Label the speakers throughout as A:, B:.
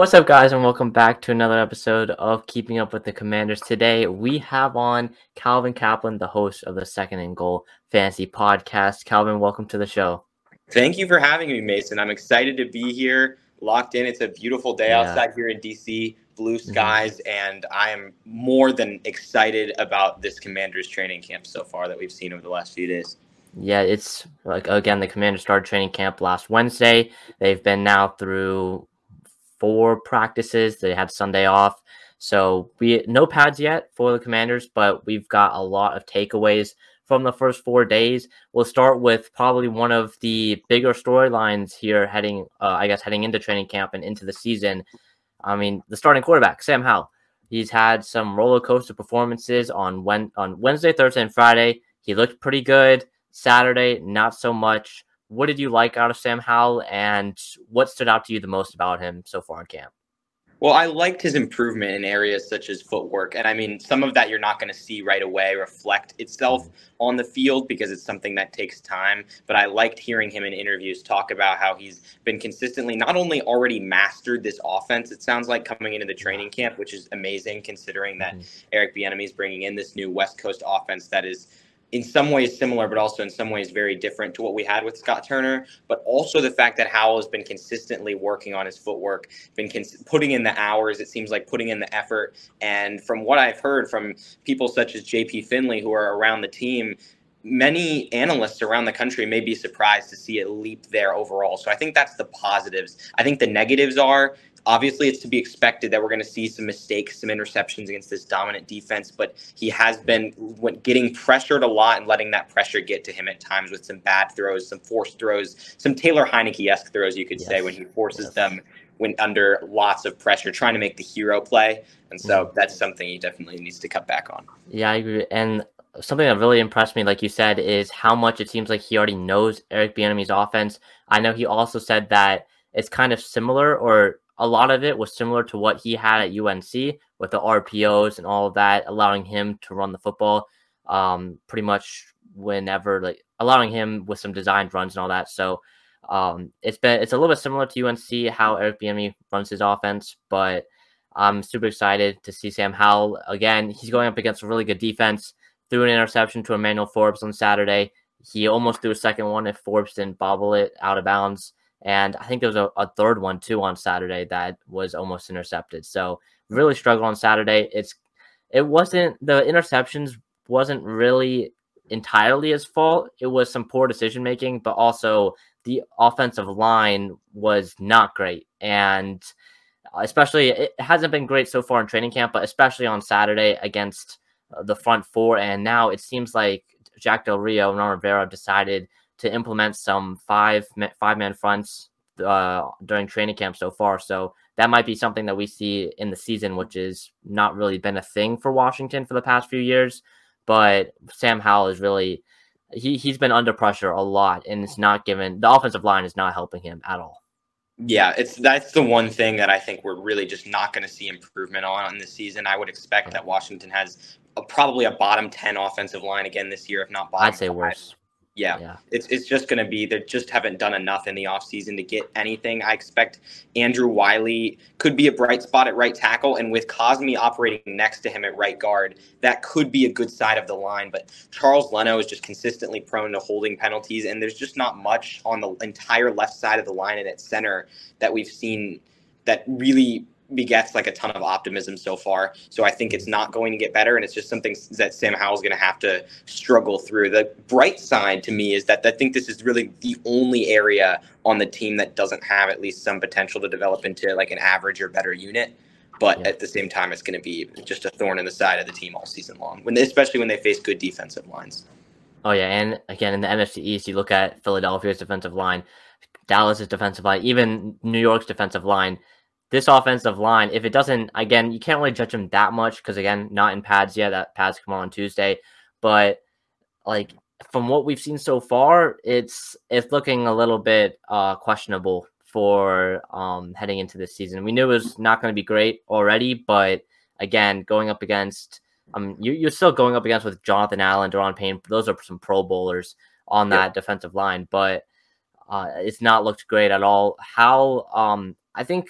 A: What's up, guys, and welcome back to another episode of Keeping Up with the Commanders. Today, we have on Calvin Kaplan, the host of the Second and Goal Fantasy Podcast. Calvin, welcome to the show.
B: Thank you for having me, Mason. I'm excited to be here, locked in. It's a beautiful day yeah. outside here in DC, blue mm-hmm. skies, mm-hmm. and I am more than excited about this Commanders training camp so far that we've seen over the last few days.
A: Yeah, it's like again, the Commanders started training camp last Wednesday. They've been now through four practices. They had Sunday off. So we no pads yet for the Commanders, but we've got a lot of takeaways from the first four days. We'll start with probably one of the bigger storylines here, heading, uh, I guess, heading into training camp and into the season. I mean, the starting quarterback, Sam Howell. He's had some roller coaster performances on when on Wednesday, Thursday, and Friday. He looked pretty good. Saturday, not so much. What did you like out of Sam Howell, and what stood out to you the most about him so far in camp?
B: Well, I liked his improvement in areas such as footwork. And I mean, some of that you're not going to see right away reflect itself mm-hmm. on the field because it's something that takes time. But I liked hearing him in interviews talk about how he's been consistently not only already mastered this offense, it sounds like coming into the training camp, which is amazing considering that mm-hmm. Eric Bieniemy is bringing in this new West Coast offense that is in some ways similar, but also in some ways very different to what we had with Scott Turner. But also the fact that Howell has been consistently working on his footwork, been cons- putting in the hours. It seems like putting in the effort. And from what I've heard from people such as JP Finley, who are around the team, many analysts around the country may be surprised to see a leap there overall. So I think that's the positives. I think the negatives are obviously it's to be expected that we're going to see some mistakes, some interceptions against this dominant defense, but he has been getting pressured a lot and letting that pressure get to him at times with some bad throws, some forced throws, some Taylor Heinicke-esque throws, you could yes. say, when he forces yes. them when under lots of pressure, trying to make the hero play. And so mm-hmm. that's something he definitely needs to cut back on.
A: Yeah, I agree. And something that really impressed me, like you said, is how much it seems like he already knows Eric Bieniemy's offense. I know he also said that it's kind of similar or a lot of it was similar to what he had at UNC with the RPOs and all of that, allowing him to run the football um, pretty much whenever, like allowing him with some designed runs and all that. So um, it's been it's a little bit similar to UNC how Eric Bieniemy runs his offense, but I'm super excited to see Sam Howell again. He's going up against a really good defense. Threw an interception to Emmanuel Forbes on Saturday. He almost threw a second one if Forbes didn't bobble it out of bounds. And I think there was a, a third one too on Saturday that was almost intercepted. So really struggled on Saturday. It's it wasn't the interceptions wasn't really entirely his fault. It was some poor decision making, but also the offensive line was not great. And especially it hasn't been great so far in training camp, but especially on Saturday against uh, the front four. And now it seems like Jack Del Rio and Ron Rivera decided to implement some five five man fronts uh, during training camp so far. So that might be something that we see in the season, which is not really been a thing for Washington for the past few years. But Sam Howell is really he he's been under pressure a lot, and it's not given the offensive line is not helping him at all.
B: Yeah, it's that's the one thing that I think we're really just not going to see improvement on in this season. I would expect that Washington has a, probably a bottom ten offensive line again this year, if not bottom.
A: I'd say five. worse.
B: Yeah. yeah. It's it's just going to be they just haven't done enough in the offseason to get anything. I expect Andrew Wylie could be a bright spot at right tackle and with Cosmi operating next to him at right guard, that could be a good side of the line, but Charles Leno is just consistently prone to holding penalties and there's just not much on the entire left side of the line and at center that we've seen that really begets like a ton of optimism so far. So I think it's not going to get better, and it's just something that Sam Howell's going to have to struggle through. The bright side to me is that I think this is really the only area on the team that doesn't have at least some potential to develop into like an average or better unit. But yeah. at the same time, it's going to be just a thorn in the side of the team all season long, when especially when they face good defensive lines.
A: Oh yeah, and again in the NFC East, you look at Philadelphia's defensive line, Dallas's defensive line, even New York's defensive line this offensive line, if it doesn't, again, you can't really judge them that much because, again, not in pads yet. That pads come on Tuesday. But, like, from what we've seen so far, it's it's looking a little bit uh, questionable for um, heading into this season. We knew it was not going to be great already, but again, going up against, um, you, you're still going up against with Jonathan Allen, Daron Payne. Those are some Pro Bowlers on that defensive line, but uh, it's not looked great at all. How um, I think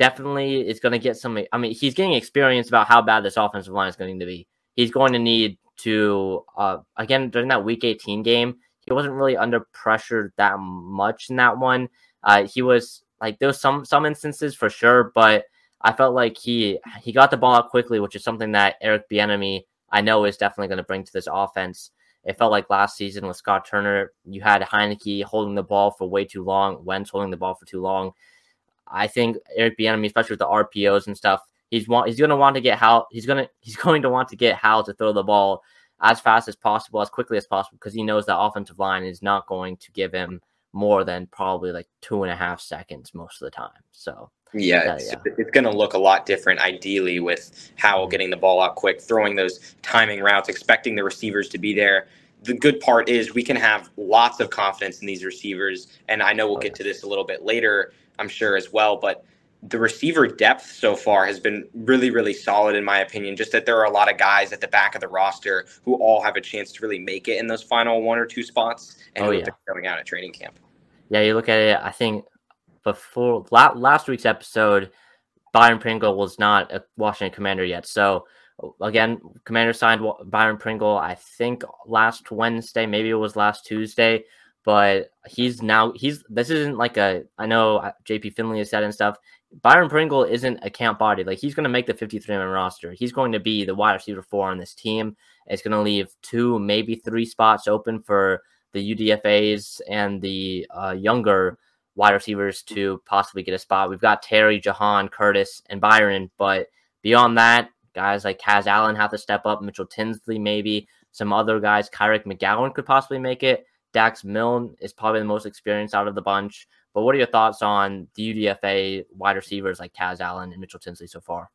A: definitely is going to get some. I mean, he's getting experience about how bad this offensive line is going to be. He's going to need to, uh, again, during that week 18 game, he wasn't really under pressure that much in that one. Uh, he was like, there was some, some instances for sure, but I felt like he, he got the ball out quickly, which is something that Eric Bieniemy, I know is definitely going to bring to this offense. It felt like last season with Scott Turner, you had Heinicke holding the ball for way too long, Wentz holding the ball for too long. I think Eric Bieniemy, especially with the RPOs and stuff, he's want he's going to want to get Howell. He's going to he's going to want to get Howell to throw the ball as fast as possible, as quickly as possible, because he knows that offensive line is not going to give him more than probably like two and a half seconds most of the time. So
B: yeah, uh, it's, yeah. it's going to look a lot different, ideally, with Howell getting the ball out quick, throwing those timing routes, expecting the receivers to be there. The good part is we can have lots of confidence in these receivers. And I know we'll get to this a little bit later, I'm sure, as well. But the receiver depth so far has been really, really solid, in my opinion. Just that there are a lot of guys at the back of the roster who all have a chance to really make it in those final one or two spots and oh, yeah. going out at training camp.
A: Yeah, you look at it, I think before last week's episode, Byron Pringle was not a Washington Commander yet. So again, Commander signed Byron Pringle. I think last Wednesday, maybe it was last Tuesday, but he's now he's this isn't like a I know uh, JP Finley has said and stuff. Byron Pringle isn't a camp body. Like he's going to make the 53 man roster. He's going to be the wide receiver four on this team. It's going to leave two, maybe three spots open for the UDFA's and the uh, younger wide receivers to possibly get a spot. We've got Terry, Jahan, Curtis, and Byron, but beyond that, guys like Kaz Allen have to step up. Mitchell Tinsley, maybe some other guys. Kyric McGowan could possibly make it. Dax Milne is probably the most experienced out of the bunch. But what are your thoughts on the UDFA wide receivers like Kaz Allen and Mitchell Tinsley so far?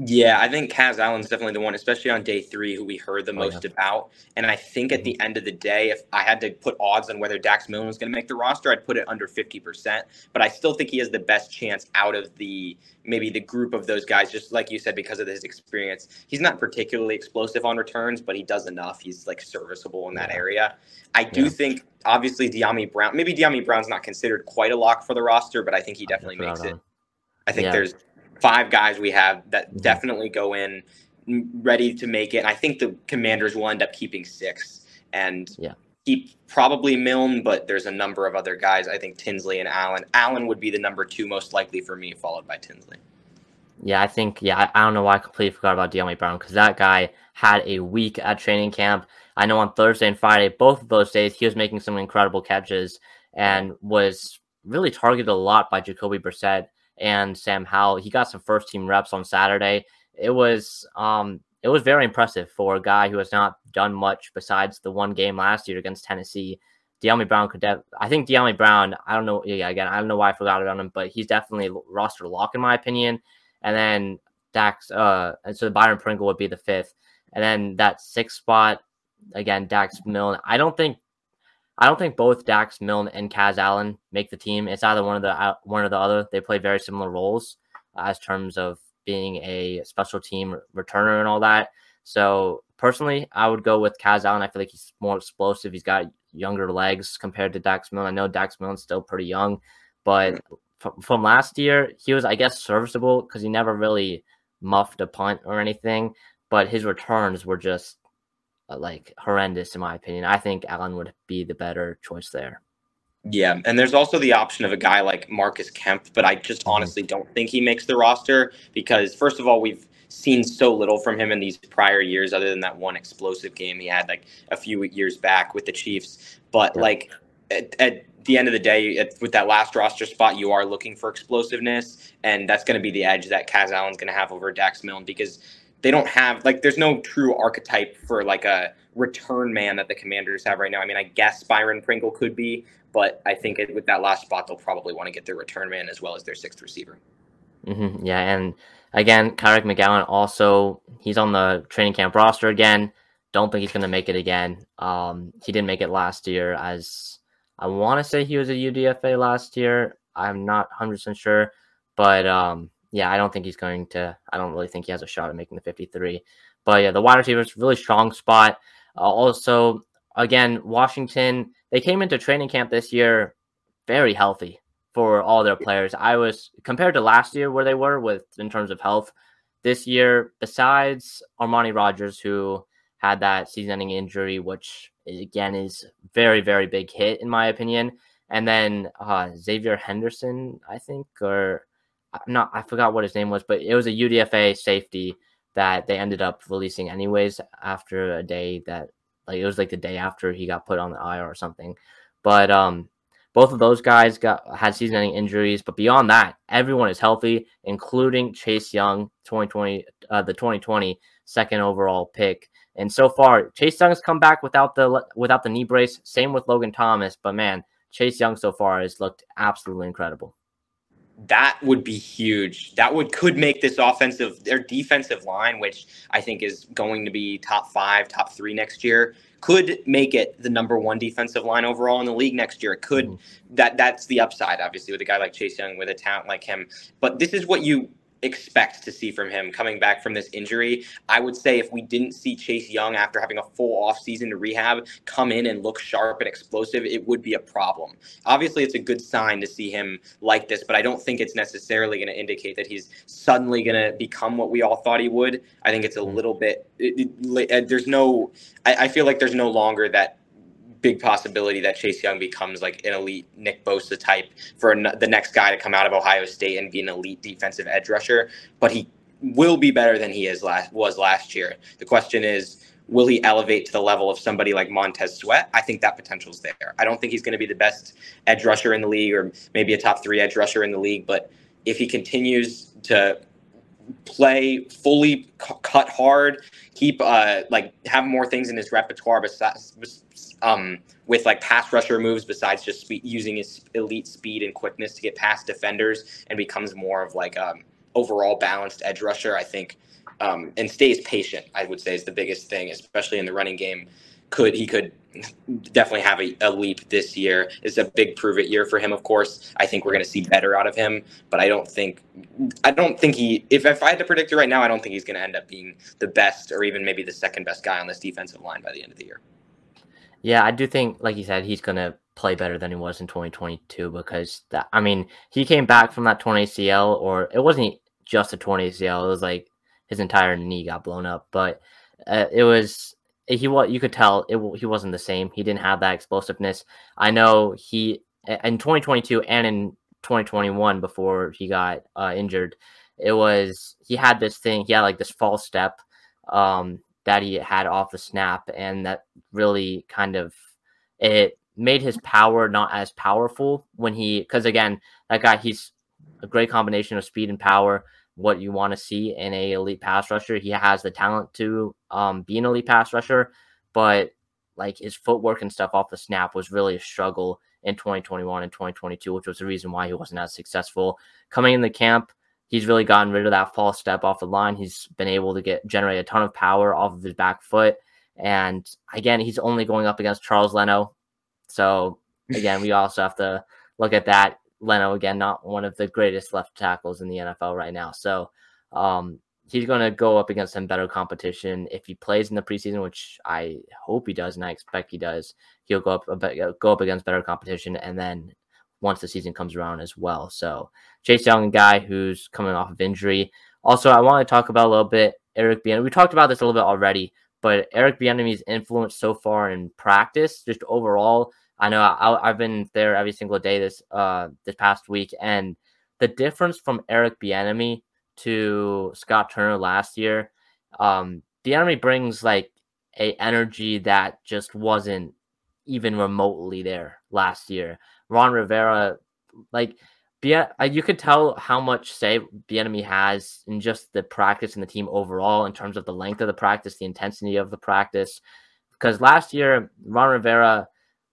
B: Yeah, I think Kaz Allen's definitely the one, especially on day three, who we heard the oh, most yeah. about. And I think at the mm-hmm. end of the day, if I had to put odds on whether Dax Milne was going to make the roster, I'd put it under 50%. But I still think he has the best chance out of the maybe the group of those guys, just like you said, because of his experience. He's not particularly explosive on returns, but he does enough. He's like serviceable in that area. I do yeah. think, obviously, Dyami Brown, maybe Dyami Brown's not considered quite a lock for the roster, but I think he definitely makes it. I think yeah. there's five guys we have that mm-hmm. definitely go in ready to make it. And I think the Commanders will end up keeping six and yeah. keep probably Milne, but there's a number of other guys. I think Tinsley and Allen. Allen would be the number two most likely for me, followed by Tinsley.
A: Yeah, I think. Yeah, I, I don't know why I completely forgot about Dyami Brown because that guy had a week at training camp. I know on Thursday and Friday, both of those days, he was making some incredible catches and was really targeted a lot by Jacoby Brissett and Sam Howell. He got some first team reps on Saturday. It was um it was very impressive for a guy who has not done much besides the one game last year against Tennessee. Dyami Brown could def- I think Dyami Brown, I don't know yeah, again, I don't know why I forgot about him, but he's definitely roster lock in my opinion. And then Dax uh and so Byron Pringle would be the fifth. And then that sixth spot, again, Dax Milne. I don't think I don't think both Dax Milne and Kaz Allen make the team. It's either one of the uh, one or the other. They play very similar roles uh, as terms of being a special team returner and all that. So personally, I would go with Kaz Allen. I feel like he's more explosive. He's got younger legs compared to Dax Milne. I know Dax Milne's still pretty young, but from, from last year, he was, I guess, serviceable because he never really muffed a punt or anything. But his returns were just like horrendous in my opinion. I think Allen would be the better choice there.
B: Yeah, and there's also the option of a guy like Marcus Kemp, but I just mm-hmm. honestly don't think he makes the roster because first of all, we've seen so little from him in these prior years other than that one explosive game he had like a few years back with the Chiefs. But yeah. like at, at, the end of the day, at, with that last roster spot, you are looking for explosiveness, and that's going to be the edge that Kaz Allen's going to have over Dax Milne because they don't have like there's no true archetype for like a return man that the commanders have right now. I mean, I guess Byron Pringle could be, but I think it, with that last spot, they'll probably want to get their return man as well as their sixth receiver.
A: Mm-hmm, yeah, and again, Kyric McGowan also he's on the training camp roster again. Don't think he's going to make it again. Um, he didn't make it last year, as I want to say he was a UDFA last year. I'm not 100 percent sure, but um, yeah, I don't think he's going to. I don't really think he has a shot at making the 53. But yeah, the wide receivers really strong spot. Uh, also, again, Washington they came into training camp this year very healthy for all their players. I was compared to last year where they were with in terms of health. This year, besides Armani Rogers, who had that season-ending injury, which again is very very big hit in my opinion, and then uh, Xavier Henderson, I think, or not, I forgot what his name was, but it was a UDFA safety that they ended up releasing anyways after a day that like it was like the day after he got put on the IR or something. But um both of those guys got had season-ending injuries, but beyond that, everyone is healthy, including Chase Young, 2020, uh, the 2020 second overall pick. And so far, Chase Young has come back without the without the knee brace. Same with Logan Thomas, but man, Chase Young so far has looked absolutely incredible
B: that would be huge. That would could make this offensive their defensive line, which I think is going to be top five, top three next year, could make it the number one defensive line overall in the league next year. It could mm-hmm. that that's the upside, obviously, with a guy like Chase Young with a talent like him. But this is what you expect to see from him coming back from this injury. I would say if we didn't see Chase Young after having a full offseason to rehab come in and look sharp and explosive, it would be a problem. Obviously, it's a good sign to see him like this, but I don't think it's necessarily going to indicate that he's suddenly going to become what we all thought he would. I think it's a mm-hmm. little bit, it, it, uh, there's no, I, I feel like there's no longer that big possibility that Chase Young becomes like an elite Nick Bosa type for the next guy to come out of Ohio State and be an elite defensive edge rusher. But he will be better than he is last was last year. The question is, will he elevate to the level of somebody like Montez Sweat? I think that potential is there. I don't think he's going to be the best edge rusher in the league or maybe a top three edge rusher in the league, but if he continues to play fully cut hard, keep uh, like have more things in his repertoire besides um, with like pass rusher moves besides just spe- using his elite speed and quickness to get past defenders and becomes more of like um overall balanced edge rusher. I think um, and stays patient. I would say is the biggest thing, especially in the running game. Could he could definitely have a, a leap this year? It's a big prove it year for him. Of course, I think we're going to see better out of him, but I don't think I don't think he. If if I had to predict it right now, I don't think he's going to end up being the best or even maybe the second best guy on this defensive line by the end of the year.
A: Yeah, I do think, like you said, he's going to play better than he was in 2022 because that, I mean, he came back from that torn ACL, or it wasn't just a torn ACL. It was like his entire knee got blown up, but uh, it was he what you could tell it he wasn't the same. He didn't have that explosiveness. I know he in 2022 and in 2021 before he got uh, injured, it was he had this thing. He had like this false step um, that he had off the snap, and that really kind of it made his power not as powerful when he because again that guy he's a great combination of speed and power what you want to see in a elite pass rusher he has the talent to um, be an elite pass rusher but like his footwork and stuff off the snap was really a struggle in 2021 and 2022 which was the reason why he wasn't as successful coming in the camp he's really gotten rid of that false step off the line. He's been able to get generate a ton of power off of his back foot. And again, he's only going up against Charles Leno. So again, we also have to look at that. Leno again, not one of the greatest left tackles in the NFL right now. So um, he's going to go up against some better competition if he plays in the preseason, which I hope he does, and I expect he does. He'll go up go up against better competition, and then once the season comes around as well. So Chase Young, a guy who's coming off of injury. Also, I want to talk about a little bit Eric Bieniemy. We talked about this a little bit already, but Eric Bieniemy's influence so far in practice, just overall. I know I, have been there every single day this uh this past week, and the difference from Eric Bieniemy to Scott Turner last year, um, Bieniemy brings like a energy that just wasn't even remotely there last year. Ron Rivera, like, Bien- you could tell how much say Bieniemy has in just the practice and the team overall in terms of the length of the practice, the intensity of the practice. Because last year, Ron Rivera,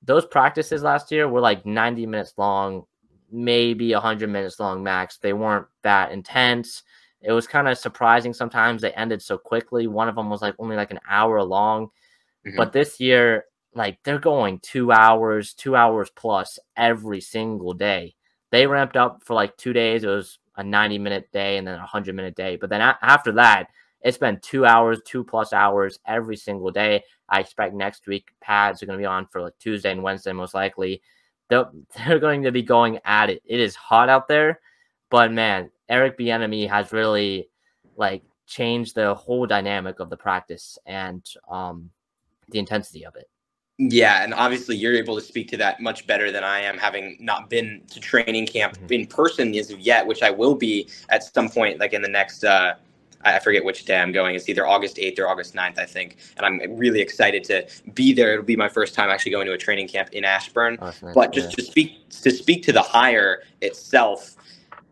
A: those practices last year were like 90 minutes long, maybe 100 minutes long max. They weren't that intense. It was kind of surprising sometimes they ended so quickly. One of them was like only like an hour long. Mm-hmm. But this year, like they're going two hours, two hours plus every single day. They ramped up for like two days. It was a 90 minute day and then a 100 minute day. But then a- after that, it's been two hours, two plus hours every single day. I expect next week pads are going to be on for like Tuesday and Wednesday, most likely. they're, they're going to be going at it. It is hot out there, but man, Eric Bieniemy has really like changed the whole dynamic of the practice and um, the intensity of it.
B: Yeah, and obviously you're able to speak to that much better than I am, having not been to training camp mm-hmm. in person as of yet, which I will be at some point, like in the next. Uh, I forget which day I'm going. It's either August 8th or August 9th, I think. And I'm really excited to be there. It'll be my first time actually going to a training camp in Ashburn. Oh, nice. But just yeah. to speak to speak to the hire itself,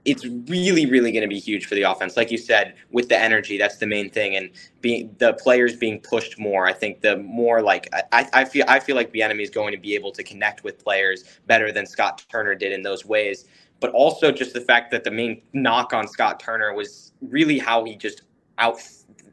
B: it's really, really going to be huge for the offense. Like you said, with the energy, that's the main thing, and being the players being pushed more. I think the more like I, I feel I feel like Bieniemy is going to be able to connect with players better than Scott Turner did in those ways. But also just the fact that the main knock on Scott Turner was really how he just out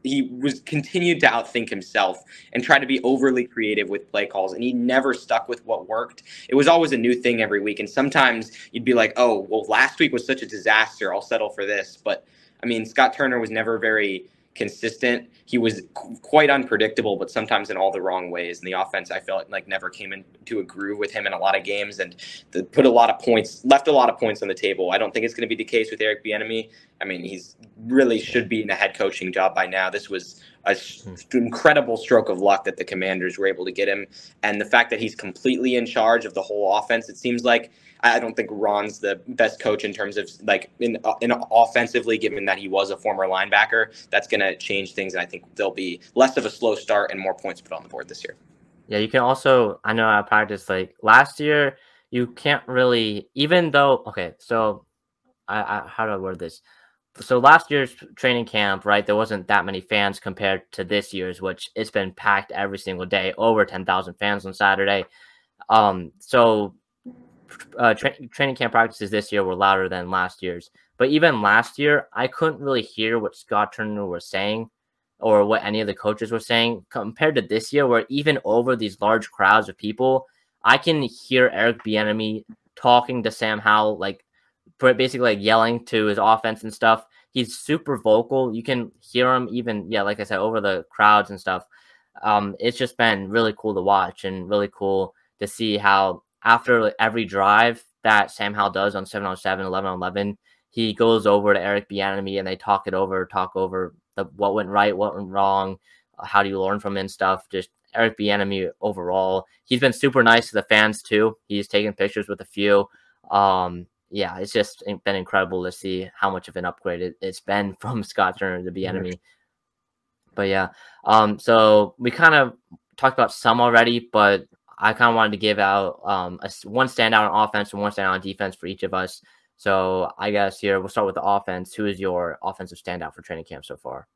B: he was continued to outthink himself and try to be overly creative with play calls and he never stuck with what worked. It was always a new thing every week and sometimes you'd be like oh well last week was such a disaster i'll settle for this. But i mean scott turner was never very consistent. He was qu- quite unpredictable, but sometimes in all the wrong ways. And the offense, I felt like never came into a groove with him in a lot of games, and put a lot of points, left a lot of points on the table. I don't think it's going to be the case with Eric Bieniemy. I mean, he's really should be in a head coaching job by now. This was an hmm. incredible stroke of luck that the Commanders were able to get him, and the fact that he's completely in charge of the whole offense. It seems like I don't think Ron's the best coach in terms of like in, in offensively, given that he was a former linebacker. That's going to change things, and I think there'll be less of a slow start and more points put on the board this year.
A: Yeah, you can also. I know I practiced like last year. You can't really, even though. Okay, so I, I how do I word this? So last year's training camp, right? There wasn't that many fans compared to this year's, which it's been packed every single day, over ten thousand fans on Saturday. Um, so uh, tra- training camp practices this year were louder than last year's. But even last year, I couldn't really hear what Scott Turner was saying or what any of the coaches were saying compared to this year, where even over these large crowds of people, I can hear Eric Bieniemy talking to Sam Howell, like basically like yelling to his offense and stuff. He's super vocal. You can hear him even, yeah, like I said, over the crowds and stuff. Um, it's just been really cool to watch and really cool to see how after every drive that Sam Howell does on 7 on 7, 11 on 11, he goes over to Eric Bieniemy and they talk it over, talk over the what went right, what went wrong, how do you learn from it and stuff. Just Eric Bieniemy overall, he's been super nice to the fans too. He's taken pictures with a few. Um, yeah, it's just been incredible to see how much of an upgrade it, has been from Scott Turner to Bieniemy. But yeah, um, so we kind of talked about some already, but I kind of wanted to give out um, a, one standout on offense and one standout on defense for each of us. So I guess here we'll start with the offense. Who is your offensive standout for training camp so far?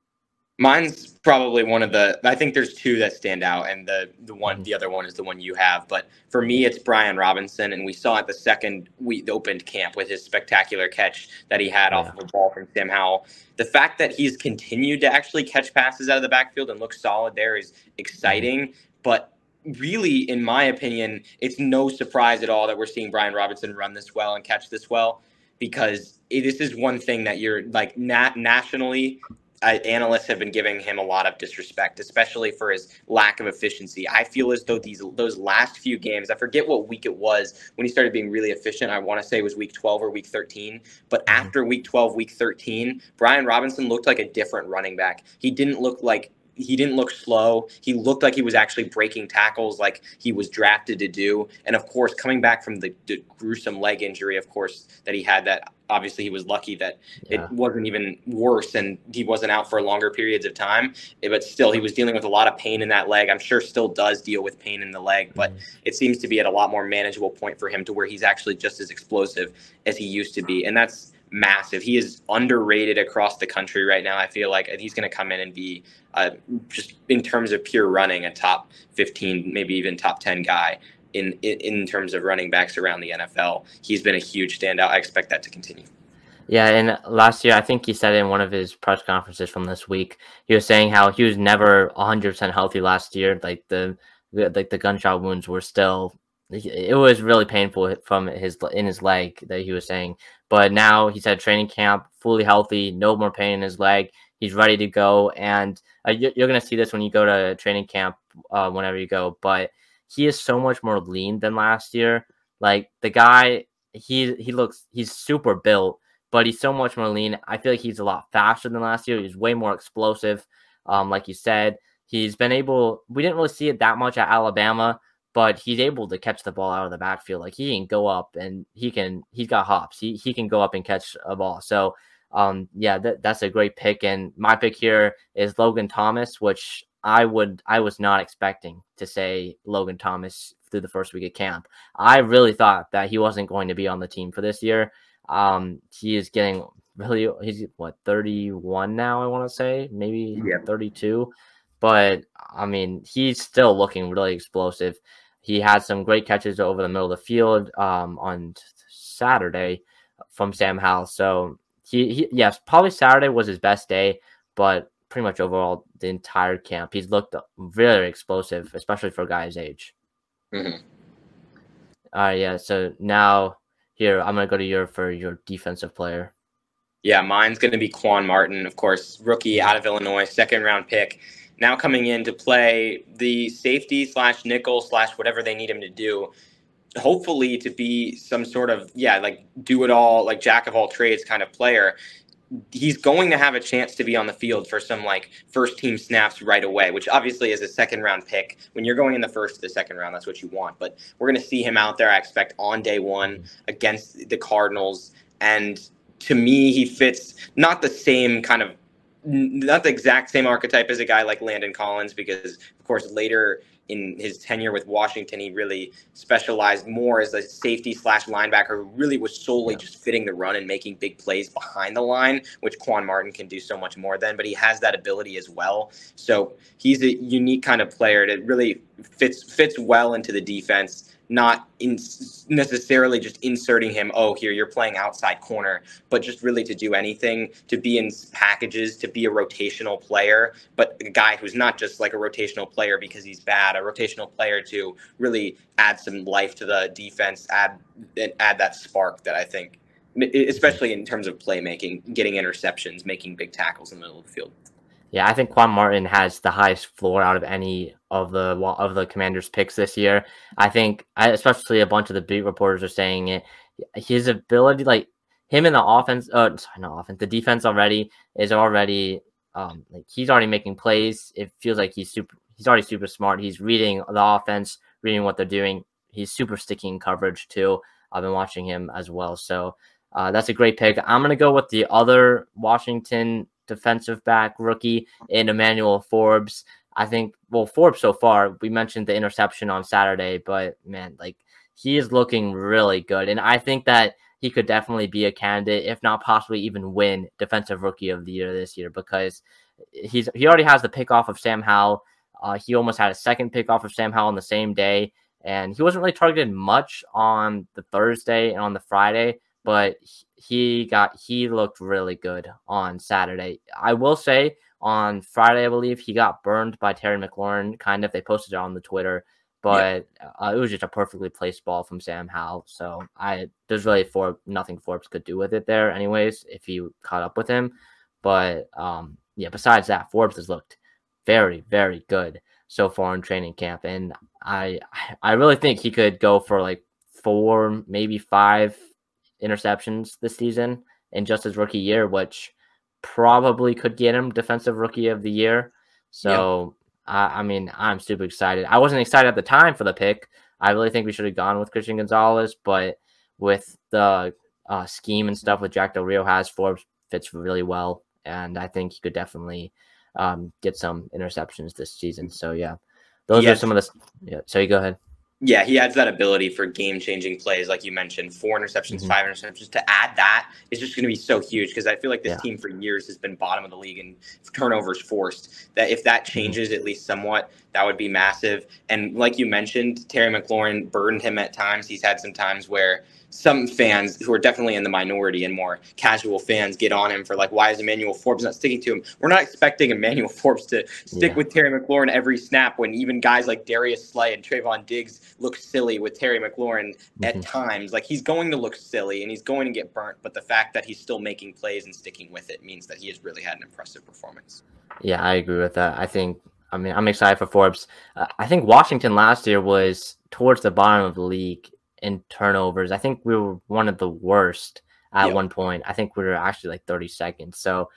B: Mine's probably one of the. I think there's two that stand out, and the the one, mm-hmm. the other one is the one you have. But for me, it's Brian Robinson, and we saw at the second we opened camp with his spectacular catch that he had yeah. off of a ball from Tim Howell. The fact that he's continued to actually catch passes out of the backfield and look solid there is exciting. But really, in my opinion, it's no surprise at all that we're seeing Brian Robinson run this well and catch this well because this is one thing that you're like nat- nationally. Uh, analysts have been giving him a lot of disrespect, especially for his lack of efficiency. I feel as though these those last few games, I forget what week it was when he started being really efficient. I want to say it was week 12 or week 13. But mm-hmm. after week 12, week 13, Brian Robinson looked like a different running back. He didn't look like he didn't look slow. He looked like he was actually breaking tackles like he was drafted to do. And of course, coming back from the, the gruesome leg injury, of course, that he had that obviously he was lucky that yeah. it wasn't even worse and he wasn't out for longer periods of time. Eh, but still, he was dealing with a lot of pain in that leg. I'm sure still does deal with pain in the leg, but mm-hmm. it seems to be at a lot more manageable point for him to where he's actually just as explosive as he used to be. And that's massive. He is underrated across the country right now. I feel like he's going to come in and be uh, just in terms of pure running a top 15, maybe even top 10 guy in, in terms of running backs around the NFL. He's been a huge standout. I expect that to continue.
A: Yeah, and last year I think he said in one of his press conferences from this week, he was saying how he was never 100% healthy last year. Like the like the gunshot wounds were still it was really painful from his in his leg that he was saying. But now he's at training camp, fully healthy, no more pain in his leg. He's ready to go, and uh, you're, you're going to see this when you go to training camp uh, whenever you go. But he is so much more lean than last year. Like the guy, he he looks he's super built, but he's so much more lean. I feel like he's a lot faster than last year. He's way more explosive. Um, like you said, he's been able. We didn't really see it that much at Alabama, but he's able to catch the ball out of the backfield. Like he can go up and he can. He's got hops. He he can go up and catch a ball. So um, yeah, that, that's a great pick. And my pick here is Logan Thomas, which I would I was not expecting to say Logan Thomas through the first week of camp. I really thought that he wasn't going to be on the team for this year. Um, he is getting really he's what 31 now, I want to say, maybe yeah. 32. But I mean, he's still looking really explosive. He had some great catches over the middle of the field um, on Saturday from Sam Howell. So he, he yes, probably Saturday was his best day, but pretty much overall the entire camp, he's looked very explosive, especially for a guy's age. Mm-hmm. All right, yeah. So now here I'm gonna go to your for your defensive player.
B: Yeah, mine's gonna be Quan Martin, of course, rookie out of Illinois, second round pick. Now coming in to play the safety slash nickel slash whatever they need him to do hopefully to be some sort of yeah like do it all like jack of all trades kind of player he's going to have a chance to be on the field for some like first team snaps right away which obviously is a second round pick. When you're going in the first to the second round that's what you want. But we're going to see him out there i expect on day one against the cardinals. And to me he fits not the same kind of not the exact same archetype as a guy like landon collins because of course later in his tenure with Washington, he really specialized more as a safety slash linebacker who really was solely yeah. just fitting the run and making big plays behind the line, which Quan Martin can do so much more than. But he has that ability as well. So he's a unique kind of player that really fits fits well into the defense not in necessarily just inserting him oh here you're playing outside corner but just really to do anything to be in packages to be a rotational player but a guy who's not just like a rotational player because he's bad a rotational player to really add some life to the defense add add that spark that i think especially in terms of playmaking getting interceptions making big tackles in the middle of the field
A: yeah, I think Quan Martin has the highest floor out of any of the of the Commanders' picks this year. I think, especially a bunch of the beat reporters are saying it. His ability, like him in the offense, uh, sorry, not offense, the defense already is already um like he's already making plays. It feels like he's super. He's already super smart. He's reading the offense, reading what they're doing. He's super sticky in coverage too. I've been watching him as well, so uh, that's a great pick. I'm gonna go with the other Washington defensive back rookie in Emmanuel Forbes. I think, well, Forbes so far, we mentioned the interception on Saturday, but man, like he is looking really good. And I think that he could definitely be a candidate, if not possibly even win defensive rookie of the year this year because he's he already has the pick off of Sam Howell. Uh, he almost had a second pick off of Sam Howell on the same day. And he wasn't really targeted much on the Thursday and on the Friday, but he got he looked really good on Saturday. I will say on Friday, I believe he got burned by Terry McLaurin. Kind of, they posted it on the Twitter, but yeah. uh, it was just a perfectly placed ball from Sam Howell. So I there's really for nothing Forbes could do with it there, anyways, if he caught up with him. But um, yeah, besides that, Forbes has looked very, very good so far in training camp, and I I really think he could go for like four, maybe five interceptions this season in just his rookie year, which probably could get him defensive rookie of the year. So, yep. I, I mean, I'm super excited. I wasn't excited at the time for the pick. I really think we should have gone with Christian Gonzalez, but with the uh, scheme and stuff with Jack Del Rio has, Forbes fits really well. And I think he could definitely um, get some interceptions this season. So, yeah, those yes. are some of the. Yeah, so you go ahead.
B: Yeah, he adds that ability for game changing plays, like you mentioned, four interceptions, mm-hmm. five interceptions. To add that is just going to be so huge because I feel like this yeah. team for years has been bottom of the league in turnovers forced. That if that mm-hmm. changes mm-hmm. at least somewhat, that would be massive. And like you mentioned, Terry McLaurin burdened him at times. He's had some times where some fans who are definitely in the minority and more casual fans get on him for like, why is Emmanuel Forbes not sticking to him? We're not expecting Emmanuel Forbes to stick yeah. with Terry McLaurin every snap when even guys like Darius Slay and Trevon Diggs look silly with Terry McLaurin mm-hmm. at times. Like he's going to look silly and he's going to get burnt, but the fact that he's still making plays and sticking with it means that he has really had an impressive performance.
A: Yeah, I agree with that. I think I mean, I'm excited for Forbes. Uh, I think Washington last year was towards the bottom of the league in turnovers. I think we were one of the worst at
B: Yep.
A: one point. I think we were actually like 32nd. So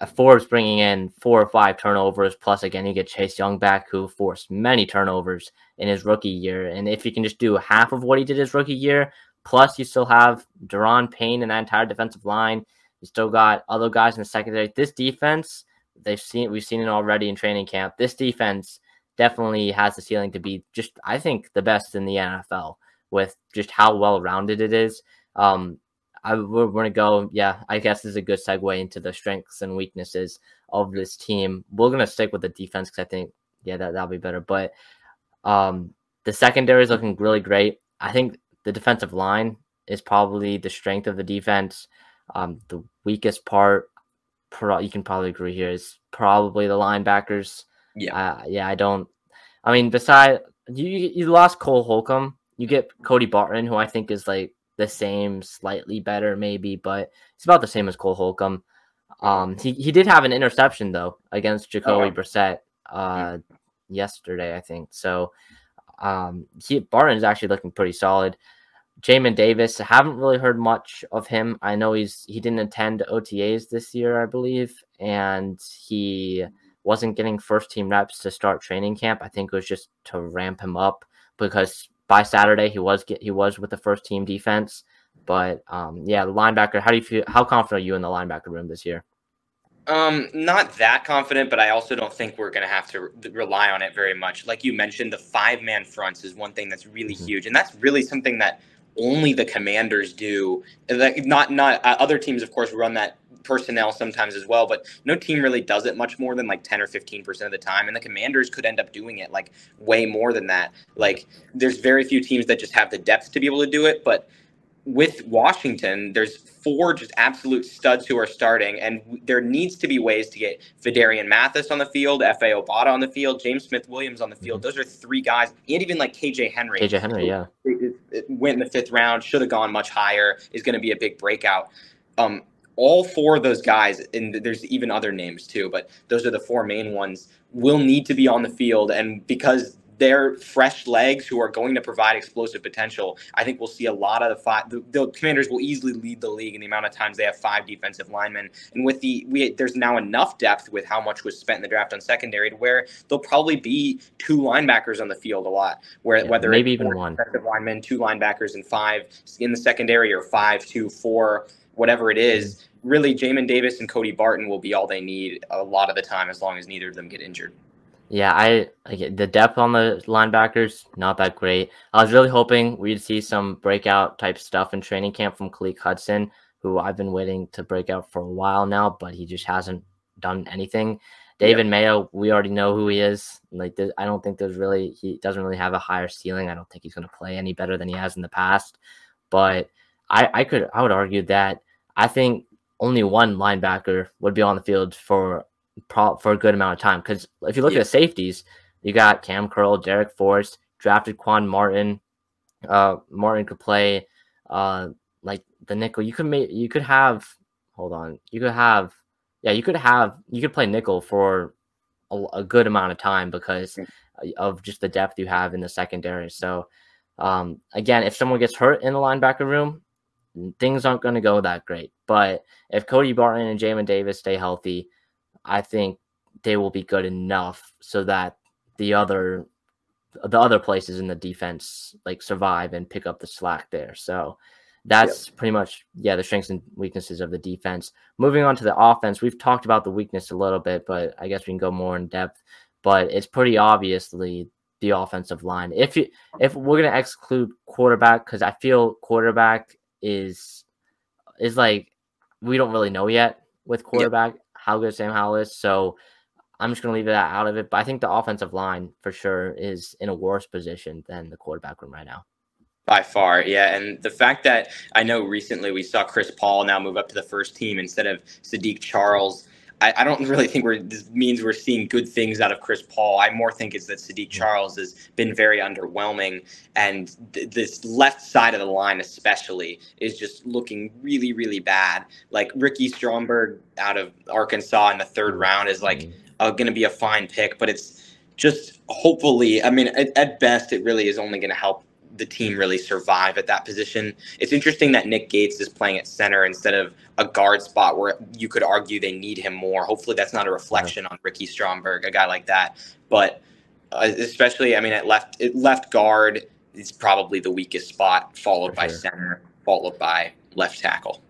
A: uh, Forbes bringing in four or five turnovers. Plus, again, you get Chase Young back, who forced many turnovers in his rookie year. And if you can just do half of what he did his rookie year, plus you still have Daron Payne and that entire defensive line. You still got other guys in the secondary. This defense, they've seen we've seen it already in training camp. This defense definitely has the ceiling to be just, I think, the best in the NFL with just how well rounded it is. Um, I we're to go. Yeah, I guess this is a good segue into the strengths and weaknesses of this team. We're going to stick with the defense because I think yeah that that'll be better. But um, the secondary is looking really great. I think the defensive line is probably the strength of the defense. Um, the weakest part, pro- you can probably agree here, is probably the linebackers.
B: Yeah.
A: Uh, yeah, I don't. I mean, beside you, you you lost Cole Holcomb. You get Cody Barton, who I think is like the same, slightly better, maybe, but it's about the same as Cole Holcomb. Um, he, he did have an interception though against Jacoby
B: Oh.
A: Brissett uh yesterday, I think. So um he Barton is actually looking pretty solid. Jamin Davis, I haven't really heard much of him. I know he's he didn't attend OTAs this year, I believe, and he wasn't getting first team reps to start training camp. I think it was just to ramp him up because by Saturday he was get, he was with the first team defense. But um, yeah, the linebacker. How do you feel? How confident are you in the linebacker room this year?
B: Um, not that confident, but I also don't think we're going to have to re- rely on it very much. Like you mentioned, the five man fronts is one thing that's really
A: Mhm.
B: huge, and that's really something that only the commanders do. Like not not uh, other teams, of course, run that personnel sometimes as well, but no team really does it much more than like ten or fifteen percent of the time, and the commanders could end up doing it like way more than that. Like there's very few teams that just have the depth to be able to do it, but with Washington, there's four just absolute studs who are starting, and there needs to be ways to get Phidarian Mathis on the field, Efe Obada on the field, James Smith Williams on the field. Those are three guys, and even like K.J. Henry.
A: KJ Henry, yeah.
B: went in the fifth round, should have gone much higher, is going to be a big breakout. Um, all four of those guys, and there's even other names too, but those are the four main ones, will need to be on the field. And because they're fresh legs who are going to provide explosive potential, I think we'll see a lot of the five. The, the Commanders will easily lead the league in the amount of times they have five defensive linemen. And with the we, there's now enough depth with how much was spent in the draft on secondary to where there'll probably be two linebackers on the field a lot. Where
A: Yeah,
B: whether
A: maybe even one.
B: defensive linemen, two linebackers, and five in the secondary, or five, two, four, whatever it is. Really, Jamin Davis and Cody Barton will be all they need a lot of the time, as long as neither of them get injured.
A: Yeah, I like the depth on the linebackers not that great. I was really hoping we'd see some breakout type stuff in training camp from Khaleke Hudson, who I've been waiting to break out for a while now, but he just hasn't done anything. David Mayo, we already know who he is. Like, I don't think there's really he doesn't really have a higher ceiling. I don't think he's going to play any better than he has in the past. But I, I could, I would argue that I think only one linebacker would be on the field for pro- for a good amount of time. Because if you look
B: Yeah.
A: at the safeties, you got Kam Curl, Darrick Forrest, drafted Quan Martin. Uh, Martin could play uh like the nickel. You could make you could have hold on. You could have yeah, you could have you could play nickel for a, a good amount of time because of just the depth you have in the secondary. So um again, if someone gets hurt in the linebacker room, things aren't going to go that great. But if Cody Barton and Jamin Davis stay healthy, I think they will be good enough so that the other the other places in the defense like survive and pick up the slack there. So that's pretty much yeah the strengths and weaknesses of the defense. Moving on to the offense, we've talked about the weakness a little bit, but I guess we can go more in depth. But it's pretty obviously the offensive line. If you if we're gonna exclude quarterback, because I feel quarterback is is like we don't really know yet with quarterback how good Sam Howell is. So I'm just gonna leave that out of it. But I think the offensive line for sure is in a worse position than the quarterback room right now.
B: By far, yeah. And the fact that I know recently we saw Chris Paul now move up to the first team instead of Saahdiq Charles. I, I don't really think we're this means we're seeing good things out of Chris Paul. I more think it's that Saahdiq Charles has been very underwhelming, and th- this left side of the line especially is just looking really, really bad. Like Ricky Stromberg out of Arkansas in the third round is like uh, going to be a fine pick, but it's just hopefully. I mean, at, at best, it really is only going to help the team really survive at that position. It's interesting that Nick Gates is playing at center instead of a guard spot where you could argue they need him more. Hopefully, that's not a reflection on Ricky Stromberg, a guy like that. But uh, especially, I mean, at left, at left guard is probably the weakest spot, followed for by sure. center, followed by left tackle.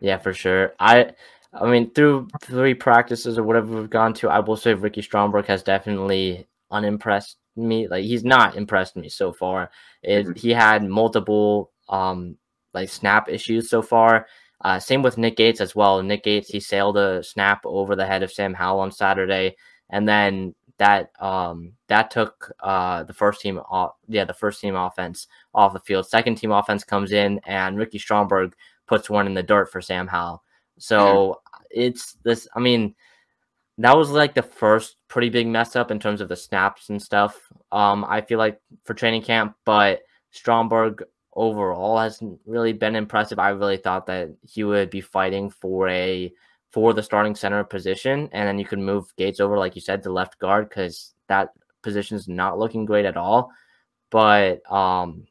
A: Yeah, for sure. I, I mean, through three practices or whatever we've gone to, I will say Ricky Stromberg has definitely unimpressed me. Like he's not impressed me so far. It, mm-hmm. He had multiple um like snap issues so far. Uh, same with Nick Gates as well. Nick Gates he sailed a snap over the head of Sam Howell on Saturday, and then that um that took uh the first team off yeah the first team offense off the field. Second team offense comes in and Ricky Stromberg puts one in the dirt for Sam Howell. So mm-hmm. it's this. I mean, that was like the first pretty big mess up in terms of the snaps and stuff. Um, I feel like for training camp, but Stromberg overall hasn't really been impressive. I really thought that he would be fighting for a for the starting center position, and then you could move Gates over, like you said, to left guard because that position is not looking great at all. But um,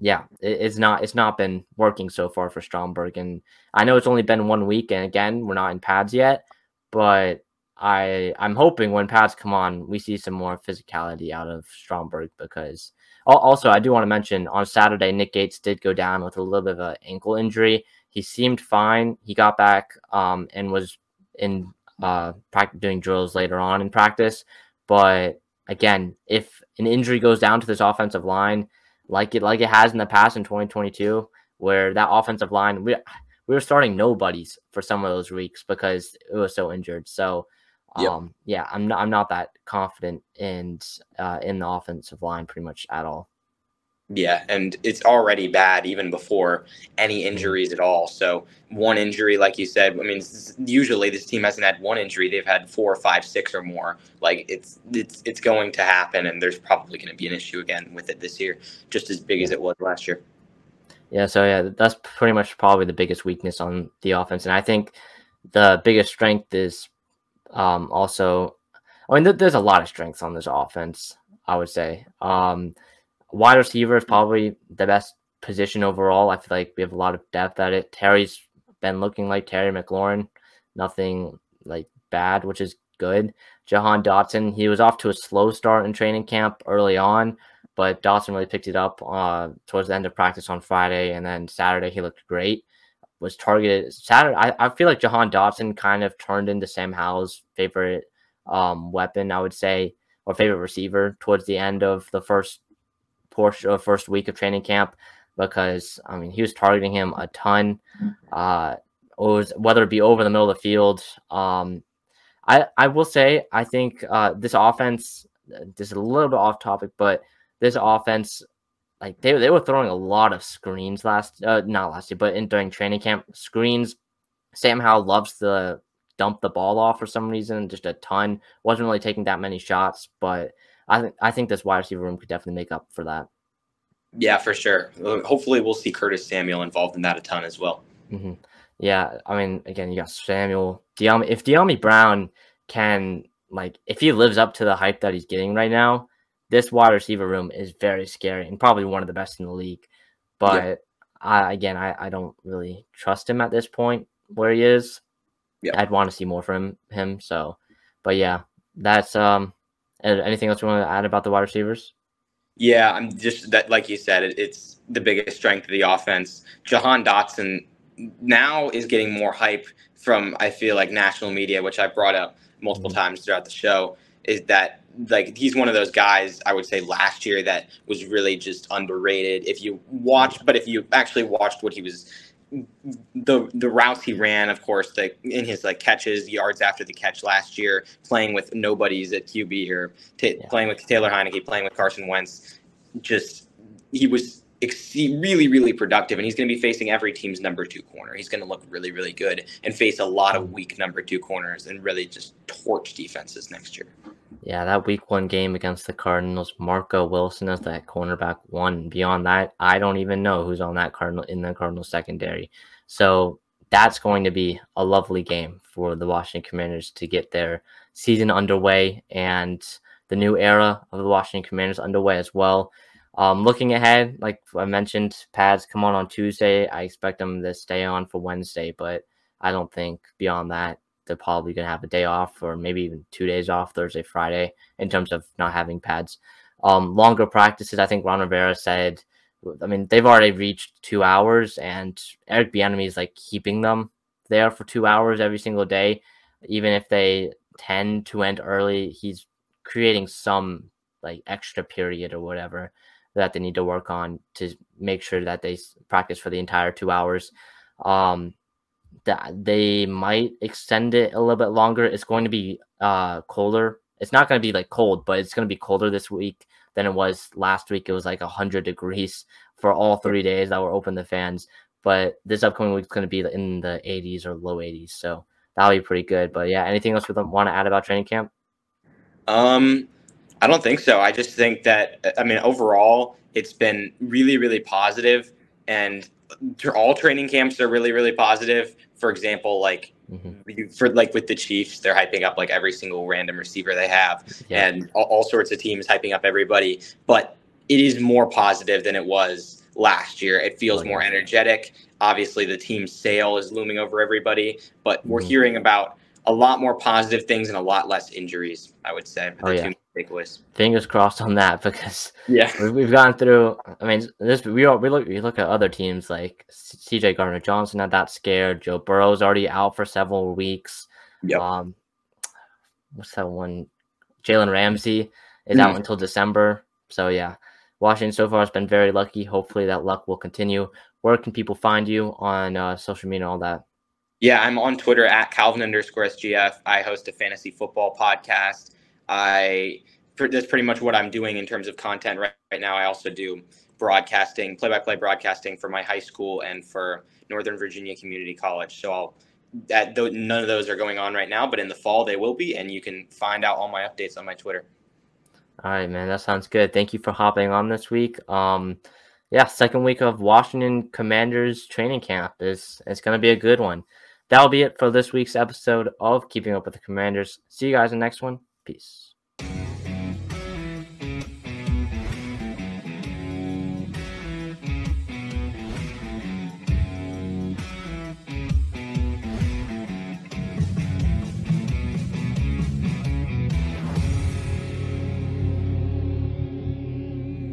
A: yeah, it, it's not it's not been working so far for Stromberg, and I know it's only been one week, and again, we're not in pads yet, but I I'm hoping when pads come on, we see some more physicality out of Stromberg because also I do want to mention on Saturday Nick Gates did go down with a little bit of an ankle injury. He seemed fine. He got back um, and was in uh, practice doing drills later on in practice. But again, if an injury goes down to this offensive line, like it like it has in the past in 2022, where that offensive line we we were starting nobodies for some of those weeks because it was so injured. So Yep. Um, yeah, I'm not, I'm not that confident in uh, in the offensive line pretty much at all.
B: Yeah, and it's already bad even before any mm-hmm. injuries at all. So one injury, like you said, I mean, usually this team hasn't had one injury; they've had four, five, six, or more. Like it's it's it's going to happen, and there's probably going to be an issue again with it this year, just as big as it was last year.
A: Yeah, so yeah, that's pretty much probably the biggest weakness on the offense, and I think the biggest strength is um, also, I mean, th- there's a lot of strengths on this offense. I would say um, wide receiver is probably the best position overall. I feel like we have a lot of depth at it. Terry's been looking like Terry McLaurin, nothing like bad, which is good. Jahan Dotson, he was off to a slow start in training camp early on, but Dotson really picked it up uh, towards the end of practice on Friday, and then Saturday he looked great was targeted Saturday. I, I feel like Jahan Dotson kind of turned into Sam Howell's favorite um, weapon, I would say, or favorite receiver towards the end of the first portion of first week of training camp because I mean he was targeting him a ton. Uh, was whether it be over the middle of the field. Um, I I will say I think uh, this offense. This is a little bit off topic, but this offense like they, they were throwing a lot of screens last uh, not last year but in during training camp screens sam howell loves to dump the ball off for some reason just a ton wasn't really taking that many shots but i think i think this wide receiver room could definitely make up for that.
B: Yeah for sure. Hopefully we'll see curtis samuel involved in that a ton as well.
A: Mm-hmm. yeah i mean again you got samuel Dyami, if Dyami brown can like if he lives up to the hype that he's getting right now this wide receiver room is very scary and probably one of the best in the league. But yeah. I, again, I, I don't really trust him at this point where he is. Yeah. I'd want to see more from him. So, but yeah, that's um. Anything else you want to add about the wide receivers?
B: Yeah, I'm just that, like you said, it, it's the biggest strength of the offense. Jahan Dotson now is getting more hype from I feel like national media, which I brought up multiple mm-hmm. times throughout the show. Is that like he's one of those guys I would say last year that was really just underrated. If you watch, but if you actually watched what he was the the routes he ran, of course, the in his like catches, yards after the catch last year, playing with nobodies at QB or t- yeah. playing with Taylor Heinicke, playing with Carson Wentz, just he was really really productive, and he's going to be facing every team's number two corner. He's going to look really really good and face a lot of weak number two corners and really just torch defenses next year.
A: Yeah, that week one game against the Cardinals, Marco Wilson as that cornerback one. Beyond that, I don't even know who's on that Cardinal in the Cardinal secondary. So that's going to be a lovely game for the Washington Commanders to get their season underway and the new era of the Washington Commanders underway as well. Um, looking ahead, like I mentioned, pads come on on Tuesday. I expect them to stay on for Wednesday, but I don't think beyond that they're probably going to have a day off or maybe even two days off Thursday, Friday in terms of not having pads. Um, longer practices, I think Ron Rivera said. I mean, they've already reached two hours, and Eric Bieniemy is like keeping them there for two hours every single day, even if they tend to end early. He's creating some like extra period or whatever that they need to work on to make sure that they practice for the entire two hours. Um, that they might extend it a little bit longer. It's going to be uh colder. It's not going to be like cold, but it's going to be colder this week than it was last week. It was like 100 degrees for all three days that were open to fans. But this upcoming week is going to be in the 80s or low 80s. So that'll be pretty good. But yeah, anything else we want to add about training camp?
B: Um, I don't think so. I just think that I mean overall it's been really really positive and all training camps are really really positive. For example, like mm-hmm. for like with the Chiefs, they're hyping up like every single random receiver they have, yeah. and all, all sorts of teams hyping up everybody. But it is more positive than it was last year. It feels more energetic. Obviously, the team sale is looming over everybody, but we're mm-hmm. hearing about a lot more positive things and a lot less injuries. I would say.
A: Oh, yeah takeaways. Fingers crossed on that because yeah, we've gone through. I mean, this we all, we look we look at other teams like C.J. Gardner Johnson not that scared. Joe Burrow's already out for several weeks.
B: Yeah.
A: Um, what's that one? Jalen Ramsey is mm. out until December. So yeah, Washington so far has been very lucky. Hopefully that luck will continue. Where can people find you on uh, social media and all that?
B: Yeah, I'm on Twitter at Calvin underscore SGF. I host a fantasy football podcast. I that's pretty much what I'm doing in terms of content right, right now. I also do broadcasting, play-by-play broadcasting for my high school and for Northern Virginia Community College. So I'll that none of those are going on right now, but in the fall they will be, and you can find out all my updates on my Twitter.
A: All right, man, that sounds good. Thank you for hopping on this week. Um, yeah, second week of Washington Commanders training camp is it's going to be a good one. That'll be it for this week's episode of Keeping Up with the Commanders. See you guys in the next one. Peace.